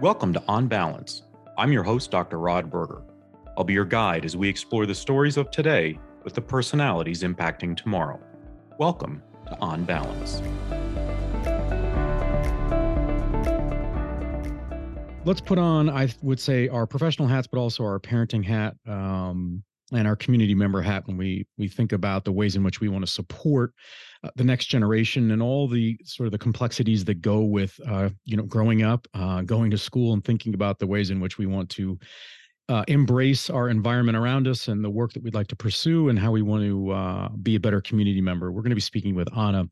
Welcome to On Balance. I'm your host, Dr. Rod Berger. I'll be your guide as we explore the stories of today with the personalities impacting tomorrow. Welcome to On Balance. Let's put on, I would say, our professional hats, but also our parenting hat. Um, and our community member hat when we we think about the ways in which we want to support uh, the next generation and all the sort of the complexities that go with uh, you know growing up uh, going to school and thinking about the ways in which we want to uh, embrace our environment around us and the work that we'd like to pursue and how we want to uh, be a better community member. We're going to be speaking with Ana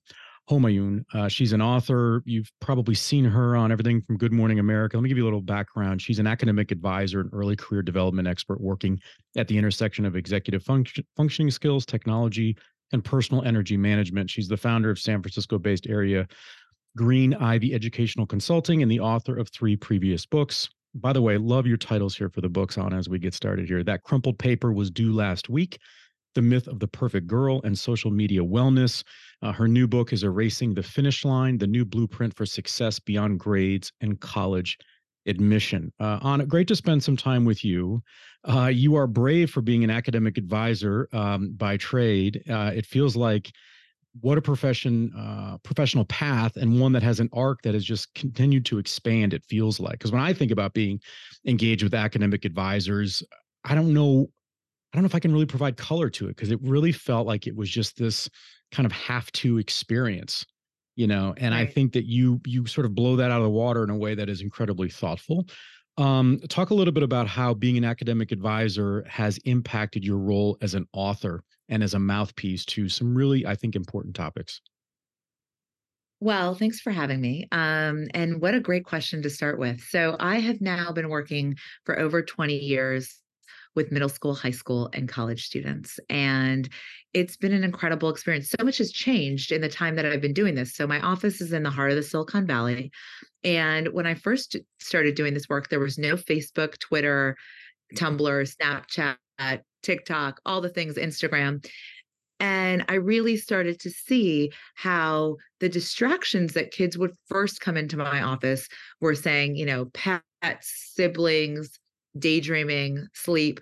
Homayoun. Uh, she's an author. You've probably seen her on everything from Good Morning America. Let me give you a little background. She's an academic advisor and early career development expert working at the intersection of executive function, functioning skills, technology, and personal energy management. She's the founder of San Francisco based area Green Ivy Educational Consulting and the author of three previous books. By the way, love your titles here for the books on as we get started here. That crumpled paper was due last week. The Myth of the Perfect Girl and Social Media Wellness. Uh, her new book is Erasing the Finish Line The New Blueprint for Success Beyond Grades and College Admission. Uh, Ana, great to spend some time with you. Uh, you are brave for being an academic advisor um, by trade. Uh, it feels like what a profession uh, professional path and one that has an arc that has just continued to expand it feels like because when i think about being engaged with academic advisors i don't know I don't know if I can really provide color to it because it really felt like it was just this kind of have to experience, you know. And right. I think that you you sort of blow that out of the water in a way that is incredibly thoughtful. Um, talk a little bit about how being an academic advisor has impacted your role as an author and as a mouthpiece to some really, I think, important topics. Well, thanks for having me. Um, and what a great question to start with. So, I have now been working for over 20 years with middle school, high school, and college students. And it's been an incredible experience. So much has changed in the time that I've been doing this. So, my office is in the heart of the Silicon Valley. And when I first started doing this work, there was no Facebook, Twitter, Tumblr, Snapchat, TikTok, all the things, Instagram. And I really started to see how the distractions that kids would first come into my office were saying, you know, pets, siblings, daydreaming, sleep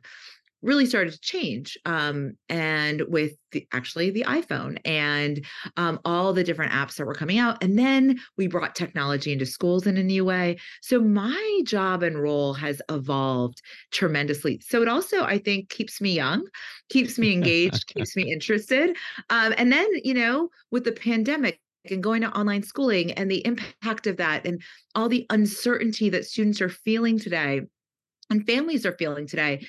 really started to change um, and with the, actually the iphone and um, all the different apps that were coming out and then we brought technology into schools in a new way. So my job and role has evolved tremendously. So it also i think keeps me young keeps me engaged keeps me interested um, and then you know with the pandemic and going to online schooling and the impact of that and all the uncertainty that students are feeling today and families are feeling today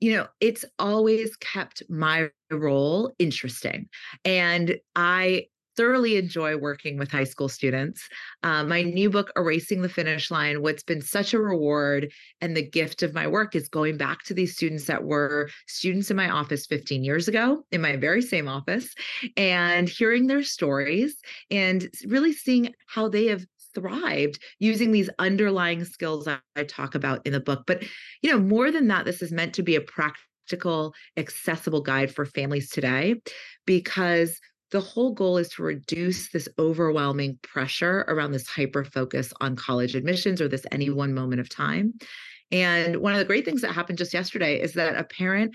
you know it's always kept my role interesting and i thoroughly enjoy working with high school students. Uh, my new book, Erasing the Finish Line, what's been such a reward and the gift of my work is going back to these students that were students in my office 15 years ago, in my very same office, and hearing their stories and really seeing how they have thrived using these underlying skills I talk about in the book. But, you know, more than that, this is meant to be a practical, accessible guide for families today because the whole goal is to reduce this overwhelming pressure around this hyper focus on college admissions or this any one moment of time. And one of the great things that happened just yesterday is that a parent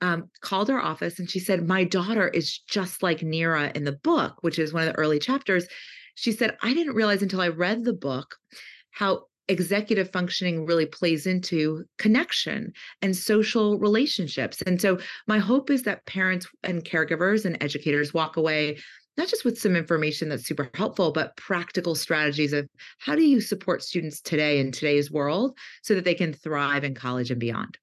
um, called our office and she said, My daughter is just like Nira in the book, which is one of the early chapters. She said, I didn't realize until I read the book how executive functioning really plays into connection and social relationships. And so, my hope is that parents and caregivers and educators walk away not just with some information that's super helpful, but practical strategies of how do you support students today in today's world so that they can thrive in college and beyond.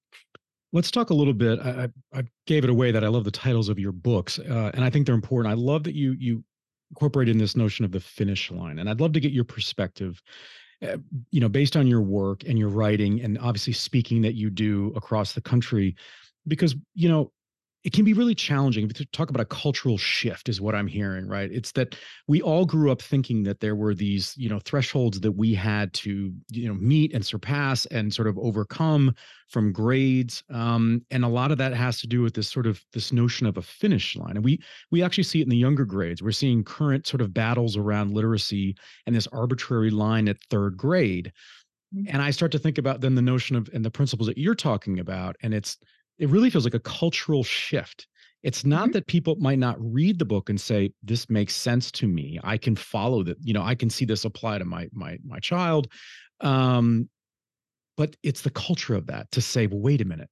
Let's talk a little bit. I, I gave it away that I love the titles of your books, uh, and I think they're important. I love that you you incorporated in this notion of the finish line. And I'd love to get your perspective, uh, you know, based on your work and your writing and obviously speaking that you do across the country, because, you know, it can be really challenging to talk about a cultural shift is what i'm hearing right it's that we all grew up thinking that there were these you know thresholds that we had to you know meet and surpass and sort of overcome from grades um, and a lot of that has to do with this sort of this notion of a finish line and we we actually see it in the younger grades we're seeing current sort of battles around literacy and this arbitrary line at third grade mm-hmm. and I start to think about then the notion of and the principles that you're talking about, and it's it really feels like a cultural shift. It's not mm-hmm. that people might not read the book and say this makes sense to me. I can follow that. You know, I can see this apply to my my my child. Um, but it's the culture of that to say, well, wait a minute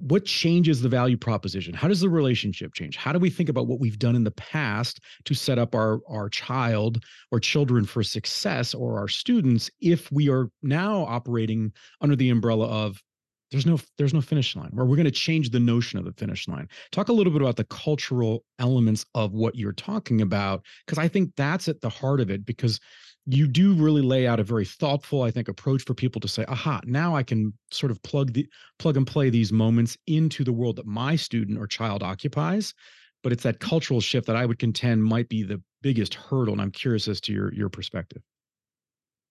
what changes the value proposition how does the relationship change how do we think about what we've done in the past to set up our our child or children for success or our students if we are now operating under the umbrella of there's no there's no finish line where we're going to change the notion of the finish line. Talk a little bit about the cultural elements of what you're talking about because i think that's at the heart of it because you do really lay out a very thoughtful i think approach for people to say aha now i can sort of plug the plug and play these moments into the world that my student or child occupies. But it's that cultural shift that i would contend might be the biggest hurdle and i'm curious as to your your perspective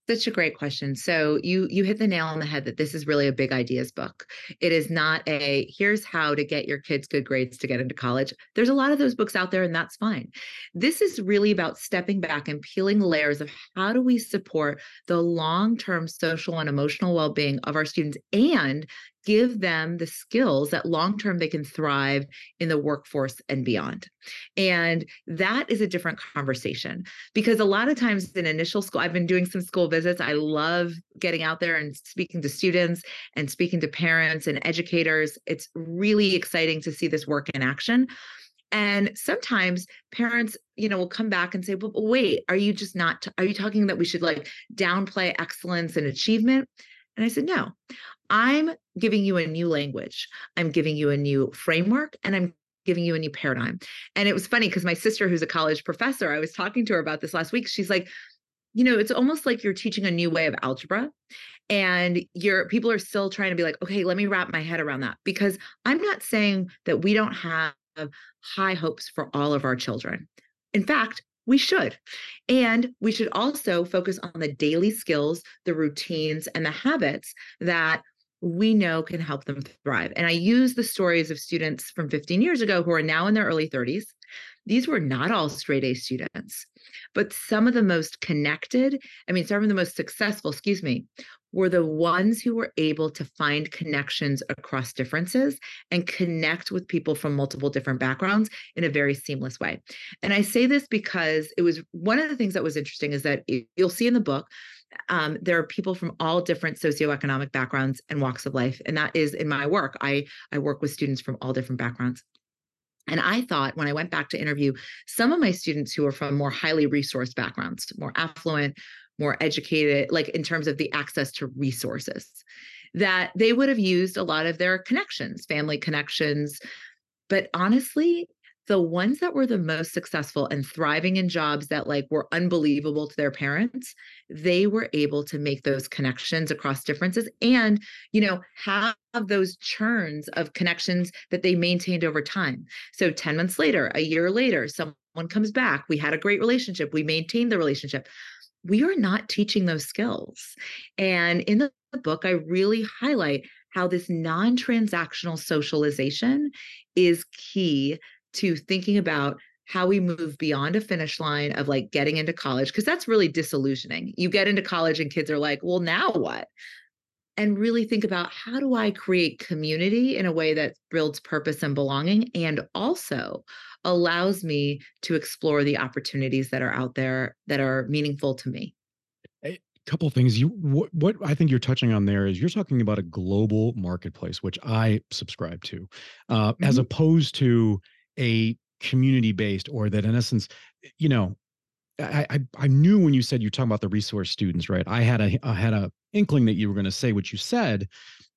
such a great question. So you you hit the nail on the head that this is really a big ideas book. It is not a here's how to get your kids good grades to get into college. There's a lot of those books out there and that's fine. This is really about stepping back and peeling layers of how do we support the long-term social and emotional well-being of our students and give them the skills that long term they can thrive in the workforce and beyond. And that is a different conversation because a lot of times in initial school, I've been doing some school visits. I love getting out there and speaking to students and speaking to parents and educators. It's really exciting to see this work in action. And sometimes parents, you know, will come back and say, well, wait, are you just not, are you talking that we should like downplay excellence and achievement? And I said, no, I'm giving you a new language. I'm giving you a new framework and I'm giving you a new paradigm. And it was funny because my sister, who's a college professor, I was talking to her about this last week. She's like, you know, it's almost like you're teaching a new way of algebra and your people are still trying to be like, okay, let me wrap my head around that because I'm not saying that we don't have high hopes for all of our children. In fact, we should. And we should also focus on the daily skills, the routines, and the habits that we know can help them thrive. And I use the stories of students from 15 years ago who are now in their early 30s. These were not all straight A students, but some of the most connected, I mean, some of the most successful, excuse me, were the ones who were able to find connections across differences and connect with people from multiple different backgrounds in a very seamless way. And I say this because it was one of the things that was interesting is that you'll see in the book um, there are people from all different socioeconomic backgrounds and walks of life and that is in my work i i work with students from all different backgrounds and I thought when I went back to interview some of my students who are from more highly resourced backgrounds, more affluent, more educated, like in terms of the access to resources, that they would have used a lot of their connections, family connections. But honestly, the ones that were the most successful and thriving in jobs that like were unbelievable to their parents they were able to make those connections across differences and you know have those churns of connections that they maintained over time. So 10 months later a year later someone comes back we had a great relationship we maintained the relationship. We are not teaching those skills. And in the book i really highlight how this non-transactional socialization is key to thinking about how we move beyond a finish line of like getting into college because that's really disillusioning. You get into college and kids are like, "Well, now what?" And really think about how do I create community in a way that builds purpose and belonging and also allows me to explore the opportunities that are out there that are meaningful to me. A couple of things you what, what I think you're touching on there is you're talking about a global marketplace which I subscribe to uh, mm-hmm. as opposed to a community based or that in essence eh, you know I, I, I knew when you said you're talking about the resource students, right? I had a I had a inkling that you were going to say what you said,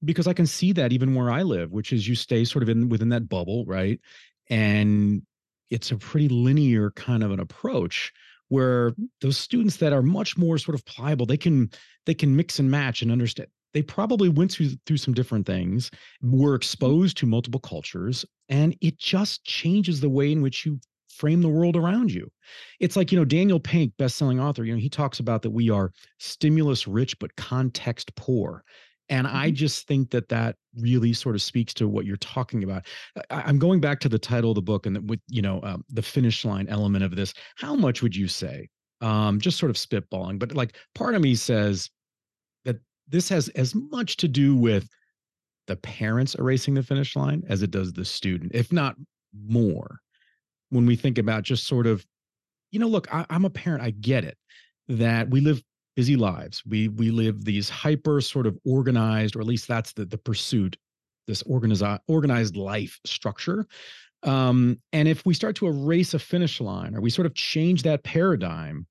because I can see that even where I live, which is you stay sort of in within that bubble, right? And it's a pretty linear kind of an approach where those students that are much more sort of pliable, they can they can mix and match and understand they probably went through through some different things, were exposed to multiple cultures, and it just changes the way in which you frame the world around you. It's like, you know, Daniel Pink, best-selling author, you know, he talks about that we are stimulus rich but context poor. And mm-hmm. I just think that that really sort of speaks to what you're talking about. I, am going back to the title of the book and the, with, you know, um, the finish line element of this. How much would you say, um, just sort of spitballing, but like part of me says this has as much to do with the parents erasing the finish line as it does the student, if not more. When we think about just sort of, you know, look, I, I'm a parent, I get it that we live busy lives. We we live these hyper sort of organized, or at least that's the the pursuit, this organized organized life structure. Um, and if we start to erase a finish line, or we sort of change that paradigm,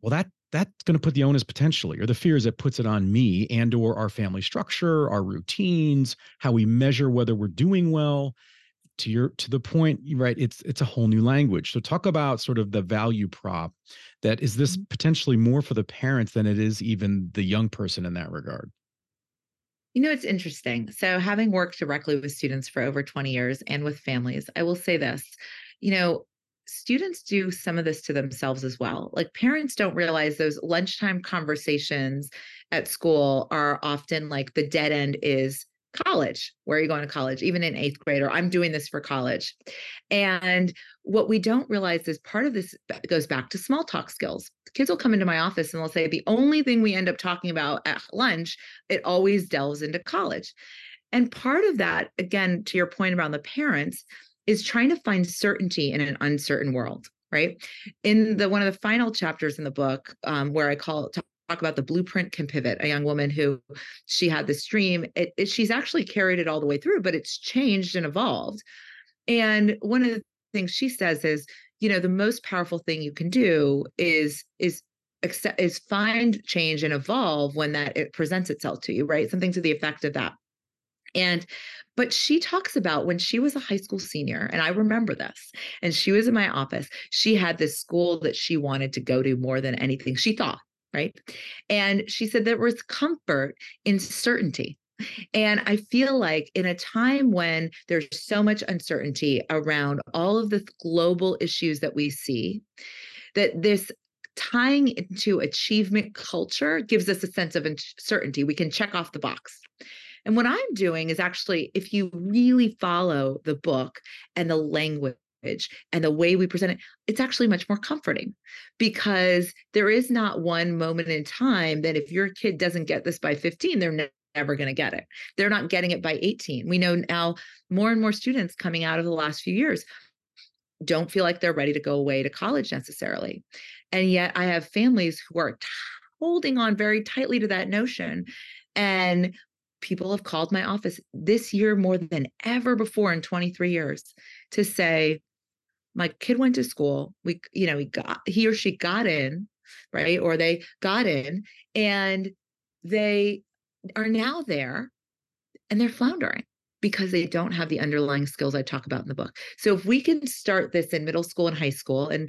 well, that that's going to put the onus potentially or the fears that puts it on me and or our family structure our routines how we measure whether we're doing well. To your to the point right it's it's a whole new language. So talk about sort of the value prop that is this mm-hmm. potentially more for the parents than it is even the young person in that regard? You know it's interesting. So having worked directly with students for over 20 years and with families i will say this you know students do some of this to themselves as well. Like parents don't realize those lunchtime conversations at school are often like the dead end is college. Where are you going to college? Even in eighth grade, or I'm doing this for college. And what we don't realize is part of this goes back to small talk skills. Kids will come into my office and they'll say, the only thing we end up talking about at lunch, it always delves into college. And part of that, again, to your point around the parents, is trying to find certainty in an uncertain world right? In the one of the final chapters in the book um, where i call talk about the blueprint can pivot a young woman who she had this dream it, it, she's actually carried it all the way through but it's changed and evolved. And one of the things she says is you know the most powerful thing you can do is is accept is find change and evolve when that it presents itself to you right? Something to the effect of that and but she talks about when she was a high school senior, and I remember this, and she was in my office, she had this school that she wanted to go to more than anything she thought, right? And she said there was comfort in certainty. And I feel like in a time when there's so much uncertainty around all of the global issues that we see, that this tying into achievement culture gives us a sense of uncertainty. We can check off the box. And what I'm doing is actually, if you really follow the book and the language, and the way we present it, it's actually much more comforting because there is not one moment in time that if your kid doesn't get this by 15, they're never going to get it. They're not getting it by 18. We know now more and more students coming out of the last few years don't feel like they're ready to go away to college necessarily. And yet I have families who are t- holding on very tightly to that notion. And people have called my office this year more than ever before in 23 years to say my kid went to school we you know he got he or she got in right or they got in and they are now there and they're floundering because they don't have the underlying skills I talk about in the book. So if we can start this in middle school and high school and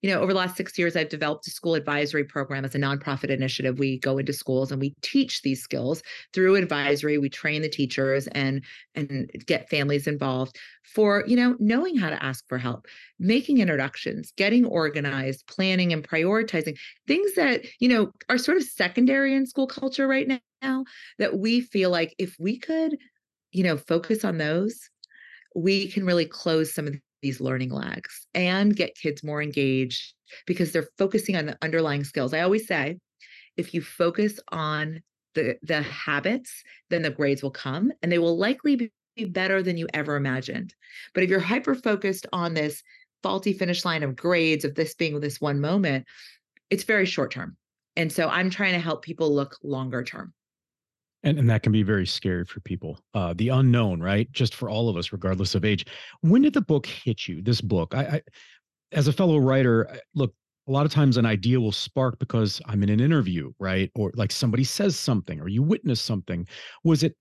you know, over the last six years, I've developed a school advisory program as a nonprofit initiative. We go into schools and we teach these skills through advisory. We train the teachers and and get families involved for you know knowing how to ask for help, making introductions, getting organized, planning and prioritizing things that you know are sort of secondary in school culture right now. That we feel like if we could, you know, focus on those, we can really close some of these learning lags and get kids more engaged because they're focusing on the underlying skills. I always say, if you focus on the the habits, then the grades will come and they will likely be better than you ever imagined. But if you're hyper focused on this faulty finish line of grades of this being this one moment, it's very short term. And so I'm trying to help people look longer term and and that can be very scary for people uh the unknown right? Just for all of us regardless of age. When did the book hit you this book? I, I as a fellow writer look a lot of times an idea will spark because i'm in an interview right? Or like somebody says something or you witness something. Was it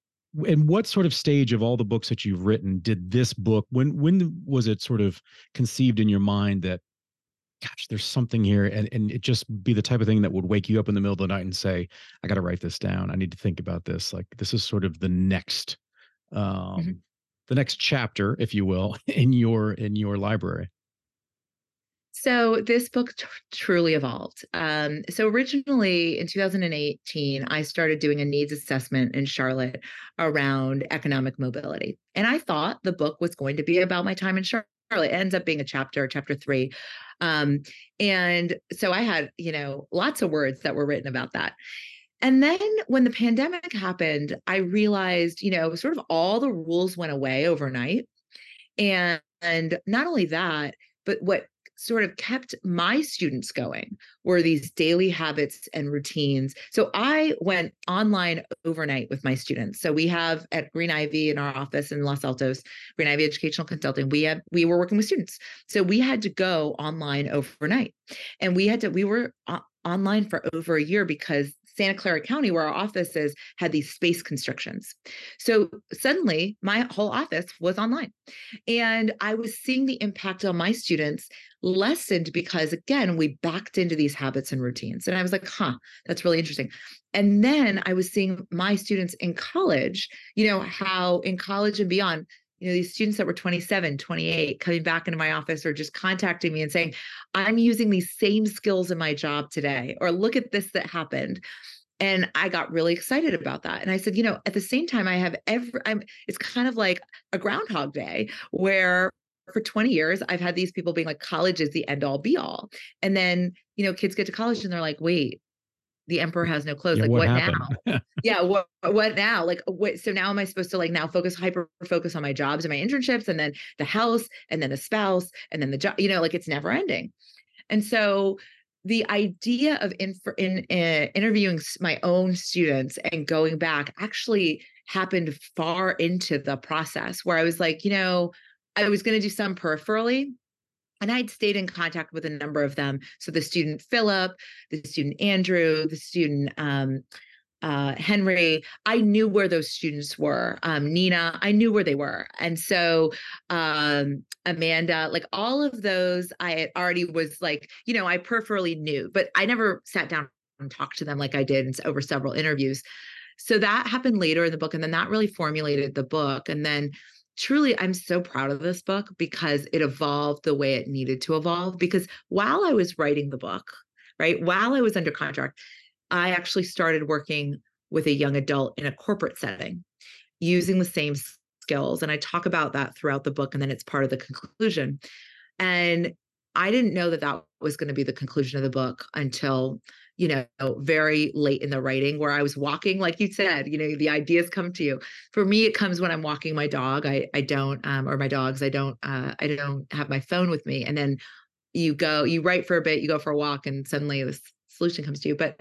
and what sort of stage of all the books that you've written did this book when when was it sort of conceived in your mind that gosh, there's something here. And, and it just be the type of thing that would wake you up in the middle of the night and say, I got to write this down. I need to think about this. Like this is sort of the next, mm-hmm. um, mm-hmm. the next chapter, if you will, in your, in your library. So this book t- truly evolved. Um, so originally in 2018, I started doing a needs assessment in Charlotte around economic mobility, and I thought the book was going to be about my time in Charlotte. It ends up being a chapter, chapter three, um, and so I had, you know, lots of words that were written about that. And then when the pandemic happened, I realized, you know, sort of all the rules went away overnight. And, and not only that, but what sort of kept my students going were these daily habits and routines. So I went online overnight with my students. So we have at Green Ivy in our office in Los Altos, Green Ivy Educational Consulting, we have we were working with students. So we had to go online overnight. And we had to we were online for over a year because Santa Clara County, where our office is, had these space constrictions. So suddenly my whole office was online. And I was seeing the impact on my students lessened because, again, we backed into these habits and routines. And I was like, huh, that's really interesting. And then I was seeing my students in college, you know, how in college and beyond, you know these students that were 27 28 coming back into my office or just contacting me and saying i'm using these same skills in my job today or look at this that happened and i got really excited about that and i said you know at the same time i have every i'm it's kind of like a groundhog day where for 20 years i've had these people being like college is the end all be all and then you know kids get to college and they're like wait the emperor has no clothes. Yeah, like what what, now? yeah, what what now? Like what so now am I supposed to like now focus hyper focus on my jobs and my internships and then the house and then the spouse and then the job, you know, like it's never ending. And so the idea of in, in uh, interviewing my own students and going back actually happened far into the process where I was like, you know, I was going to do some peripherally and I'd stayed in contact with a number of them. So the student Philip, the student Andrew, the student um, uh, Henry, I knew where those students were. Um, Nina, I knew where they were. And so um, Amanda, like all of those, I already was like, you know, I peripherally knew, but I never sat down and talked to them like I did over several interviews. So that happened later in the book. And then that really formulated the book. And then truly i'm so proud of this book because it evolved the way it needed to evolve because while i was writing the book right while i was under contract i actually started working with a young adult in a corporate setting using the same skills and i talk about that throughout the book and then it's part of the conclusion and i didn't know that that was going to be the conclusion of the book until you know, very late in the writing where I was walking, like you said, you know, the ideas come to you. For me, it comes when I'm walking my dog. I I don't, um, or my dogs. I don't, uh, I don't have my phone with me. And then you go, you write for a bit, you go for a walk, and suddenly this solution comes to you. But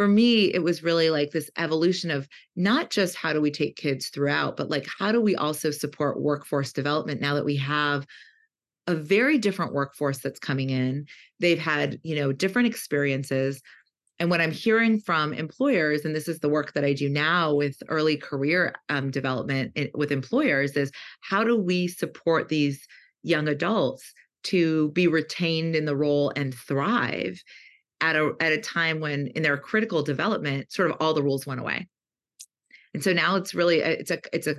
for me, it was really like this evolution of not just how do we take kids throughout, but like how do we also support workforce development now that we have a very different workforce that's coming in. They've had, you know, different experiences and what I'm hearing from employers, and this is the work that I do now with early career um, development with employers, is how do we support these young adults to be retained in the role and thrive at a at a time when in their critical development, sort of all the rules went away. And so now it's really it's a it's a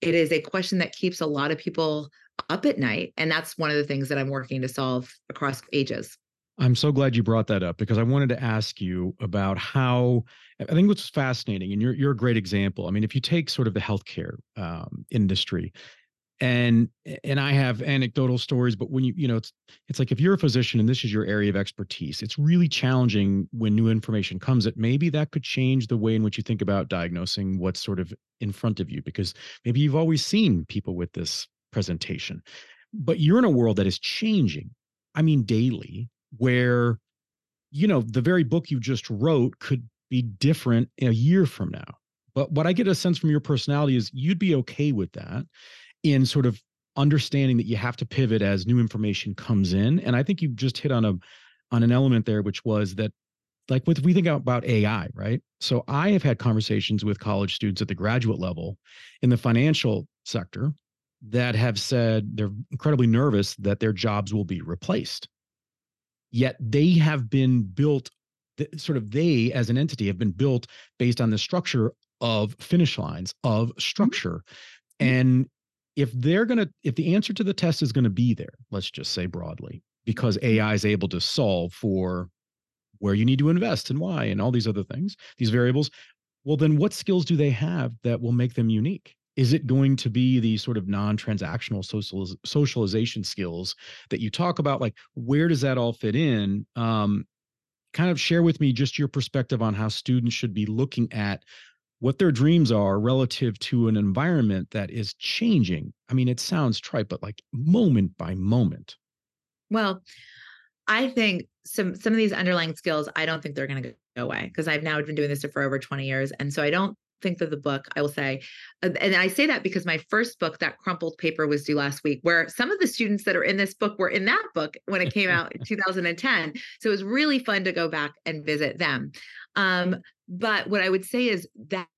it is a question that keeps a lot of people up at night, and that's one of the things that I'm working to solve across ages. I'm so glad you brought that up because I wanted to ask you about how I think what's fascinating, and you're you're a great example. I mean, if you take sort of the healthcare um, industry, and and I have anecdotal stories, but when you you know it's it's like if you're a physician and this is your area of expertise, it's really challenging when new information comes that maybe that could change the way in which you think about diagnosing what's sort of in front of you because maybe you've always seen people with this presentation, but you're in a world that is changing. I mean, daily where you know the very book you just wrote could be different a year from now but what i get a sense from your personality is you'd be okay with that in sort of understanding that you have to pivot as new information comes in and i think you just hit on a on an element there which was that like with we think about ai right so i have had conversations with college students at the graduate level in the financial sector that have said they're incredibly nervous that their jobs will be replaced yet they have been built sort of they as an entity have been built based on the structure of finish lines of mm-hmm. structure mm-hmm. and if they're going to if the answer to the test is going to be there let's just say broadly because ai is able to solve for where you need to invest and why and all these other things these variables well then what skills do they have that will make them unique? Is it going to be the sort of non-transactional socializ- socialization skills that you talk about? Like where does that all fit in? Um, kind of share with me just your perspective on how students should be looking at what their dreams are relative to an environment that is changing. I mean, it sounds trite, but like moment by moment. Well, I think some some of these underlying skills, I don't think they're going to go away because I've now been doing this for over 20 years, and so I don't think that the book I will say, and I say that because my first book, that crumpled paper, was due last week. Where some of the students that are in this book were in that book when it came out in 2010, so it was really fun to go back and visit them. Um, but what I would say is that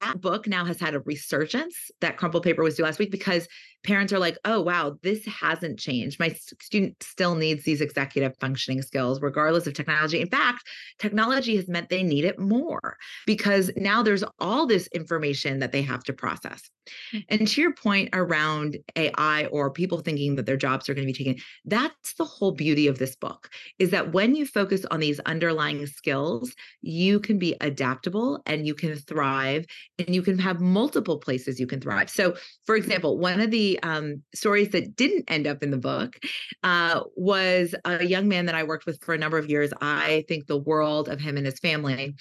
that book now has had a resurgence. That crumpled paper was due last week because parents are like, oh, wow, this hasn't changed. My student still needs these executive functioning skills, regardless of technology. In fact, technology has meant they need it more because now there's all this information that they have to process. Hmm. And to your point around AI or people thinking that their jobs are going to be taken, that's the whole beauty of this book is that when you focus on these underlying skills, you can be adaptable and you can thrive and you can have multiple places you can thrive. So, for example, one of the um, stories that didn't end up in the book uh, was a young man that I worked with for a number of years. I think the world of him and his family.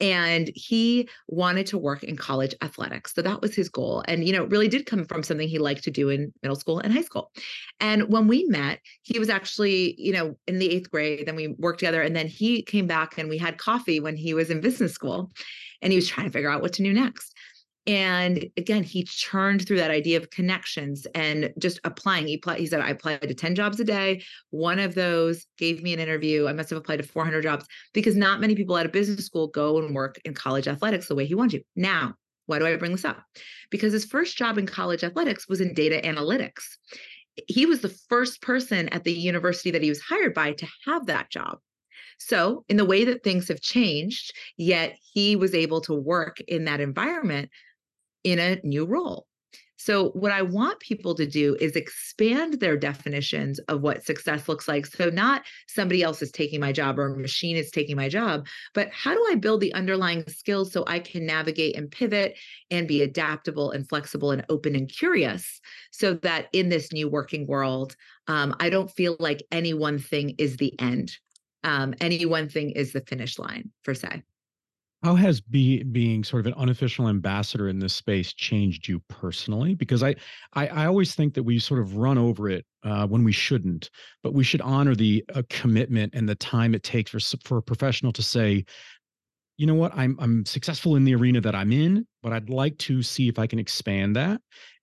And he wanted to work in college athletics. So that was his goal. And you know really did come from something he liked to do in middle school and high school. And when we met he was actually you know in the eighth grade then we worked together and then he came back and we had coffee when he was in business school and he was trying to figure out what to do next and again, he churned through that idea of connections and just applying. He, he said, I applied to 10 jobs a day. One of those gave me an interview. I must have applied to 400 jobs because not many people out of business school go and work in college athletics the way he wanted to. Now, why do I bring this up? Because his first job in college athletics was in data analytics. He was the first person at the university that he was hired by to have that job. So, in the way that things have changed, yet he was able to work in that environment in a new role. So, what I want people to do is expand their definitions of what success looks like. So, not somebody else is taking my job or a machine is taking my job, but how do I build the underlying skills so I can navigate and pivot and be adaptable and flexible and open and curious so that in this new working world, um, I don't feel like any one thing is the end. Um, any one thing is the finish line, per se. How has be, being sort of an unofficial ambassador in this space changed you personally? Because I, I, I always think that we sort of run over it uh, when we shouldn't, but we should honor the uh, commitment and the time it takes for for a professional to say, you know what, I'm I'm successful in the arena that I'm in, but I'd like to see if I can expand that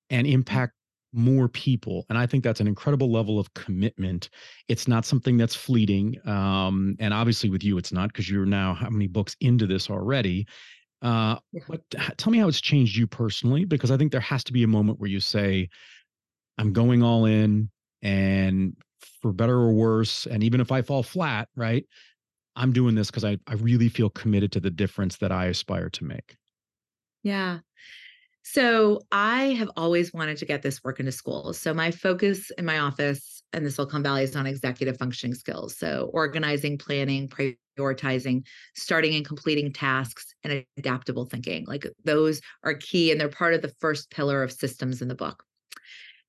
and impact more people and i think that's an incredible level of commitment. It's not something that's fleeting um, and obviously with you it's not because you're now how many books into this already. Uh, yeah. but tell me how it's changed you personally because i think there has to be a moment where you say i'm going all in and for better or worse and even if i fall flat right i'm doing this because I, I really feel committed to the difference that i aspire to make. Yeah so I have always wanted to get this work into schools. So my focus in my office in the Silicon Valley is on executive functioning skills. So organizing, planning, prioritizing, starting and completing tasks, and adaptable thinking. Like those are key and they're part of the first pillar of systems in the book.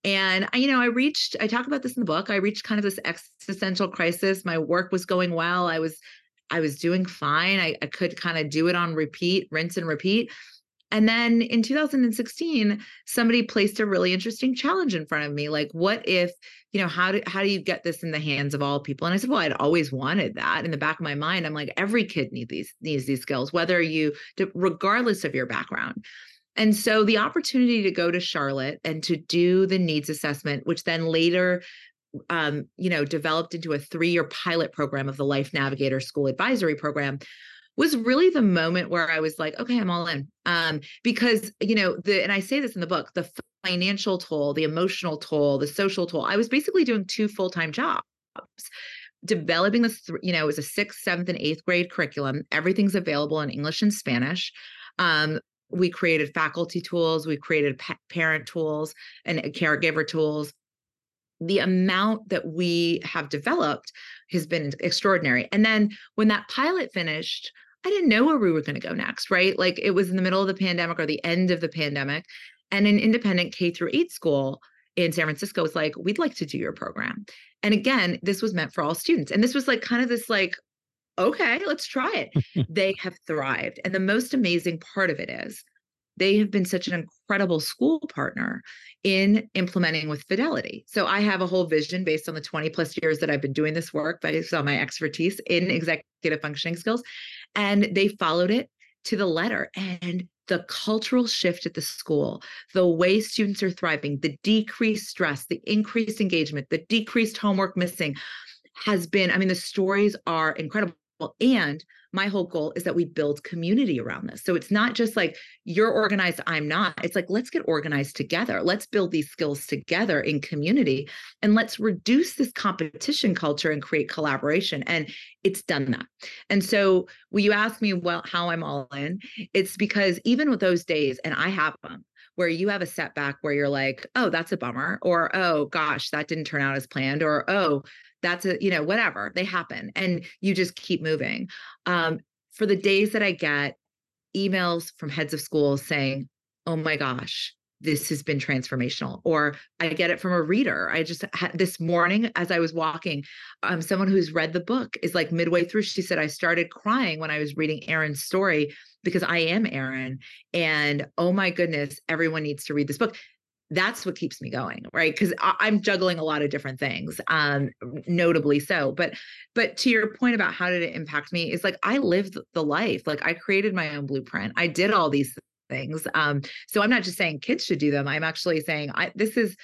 And I, you know, I reached, I talk about this in the book. I reached kind of this existential crisis. My work was going well. I was, I was doing fine. I, I could kind of do it on repeat, rinse and repeat. And then in 2016, somebody placed a really interesting challenge in front of me. Like, what if, you know, how do how do you get this in the hands of all people? And I said, well, I'd always wanted that. In the back of my mind, I'm like, every kid needs these needs these skills, whether you, regardless of your background. And so the opportunity to go to Charlotte and to do the needs assessment, which then later um, you know, developed into a three-year pilot program of the Life Navigator School Advisory Program was really the moment where I was like, okay, I'm all in. Um, because you know, the and I say this in the book, the financial toll, the emotional toll, the social toll. I was basically doing two full-time jobs developing this you know it was a sixth seventh and eighth grade curriculum everything's available in english and spanish um, we created faculty tools we created pa- parent tools and caregiver tools the amount that we have developed has been extraordinary and then when that pilot finished I didn't know where we were going to go next, right? Like it was in the middle of the pandemic or the end of the pandemic. And an independent K through eight school in San Francisco was like, we'd like to do your program. And again, this was meant for all students. And this was like kind of this like, okay, let's try it. they have thrived. And the most amazing part of it is they have been such an incredible school partner in implementing with fidelity. So I have a whole vision based on the 20 plus years that I've been doing this work, based on my expertise in executive functioning skills. And they followed it to the letter. And the cultural shift at the school, the way students are thriving, the decreased stress, the increased engagement, the decreased homework missing has been, I mean, the stories are incredible. And my whole goal is that we build community around this. So it's not just like you're organized, I'm not. It's like, let's get organized together. Let's build these skills together in community and let's reduce this competition culture and create collaboration. And it's done that. And so when you ask me, well, how I'm all in, it's because even with those days, and I have them, where you have a setback where you're like, oh, that's a bummer, or oh gosh, that didn't turn out as planned, or oh, that's a you know whatever they happen and you just keep moving. Um, for the days that i get emails from heads of schools saying oh my gosh this has been transformational or i get it from a reader i just had this morning as i was walking um, someone who's read the book is like midway through she said i started crying when i was reading aaron's story because i am aaron and oh my goodness everyone needs to read this book that's what keeps me going right? Because i'm juggling a lot of different things um notably so but but to your point about how did it impact me is like i lived the life like i created my own blueprint i did all these things um so i'm not just saying kids should do them i'm actually saying i this is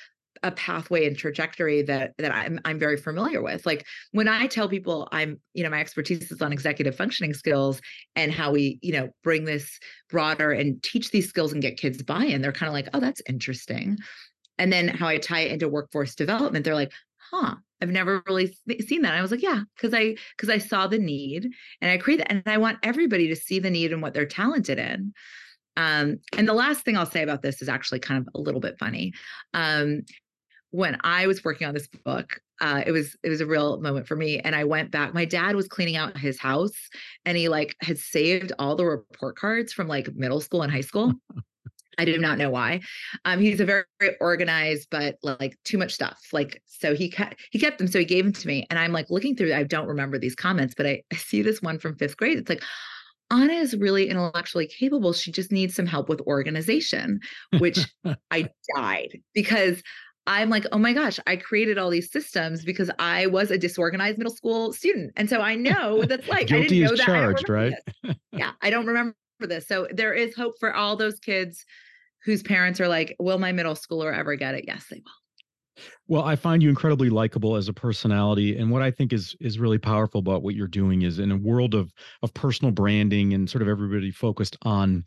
a pathway and trajectory that that I'm I'm very familiar with. Like when I tell people I'm, you know, my expertise is on executive functioning skills and how we, you know, bring this broader and teach these skills and get kids buy-in, they're kind of like, "Oh, that's interesting." And then how I tie it into workforce development, they're like, "Huh, I've never really seen that." I was like, "Yeah, because I because I saw the need and I create that, and I want everybody to see the need and what they're talented in." Um, and the last thing I'll say about this is actually kind of a little bit funny. Um, when I was working on this book, uh, it was it was a real moment for me. And I went back. My dad was cleaning out his house, and he like had saved all the report cards from like middle school and high school. I do not know why. Um, he's a very, very, organized, but like too much stuff. Like so, he kept he kept them. So he gave them to me, and I'm like looking through. I don't remember these comments, but I, I see this one from fifth grade. It's like. Ana is really intellectually capable. She just needs some help with organization, which I died because I'm like, oh my gosh, I created all these systems because I was a disorganized middle school student. And so I know what that's like guilty I didn't know is charged, right? yeah, I don't remember this. So there is hope for all those kids whose parents are like, will my middle schooler ever get it? Yes, they will. Well, I find you incredibly likable as a personality, and what I think is is really powerful about what you're doing is in a world of of personal branding and sort of everybody focused on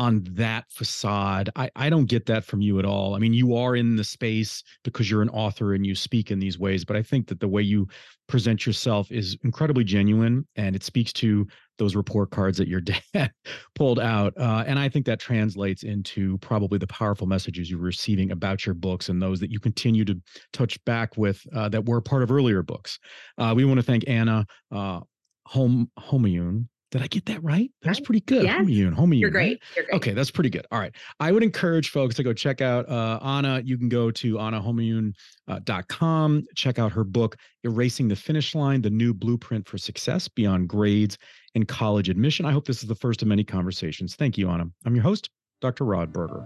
on that facade. I, I don't get that from you at all. I mean, you are in the space because you're an author and you speak in these ways, but I think that the way you present yourself is incredibly genuine and it speaks to those report cards that your dad pulled out. Uh, and I think that translates into probably the powerful messages you're receiving about your books and those that you continue to touch back with uh, that were part of earlier books. Uh, we want to thank Ana uh, Home Homayoun did I get that right? That was pretty good. Yes. Homayoun, Homayoun. You're great. Right? You're great. Okay, that's pretty good. All right. I would encourage folks to go check out uh, Ana. You can go to anahomayoun.com, uh, check out her book, Erasing the Finish Line, the new blueprint for success beyond grades and college admission. I hope this is the first of many conversations. Thank you, Ana. I'm your host, Dr. Rod Berger.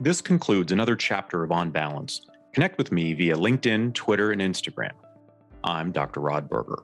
This concludes another chapter of On Balance. Connect with me via LinkedIn, Twitter, and Instagram. I'm Dr. Rod Berger.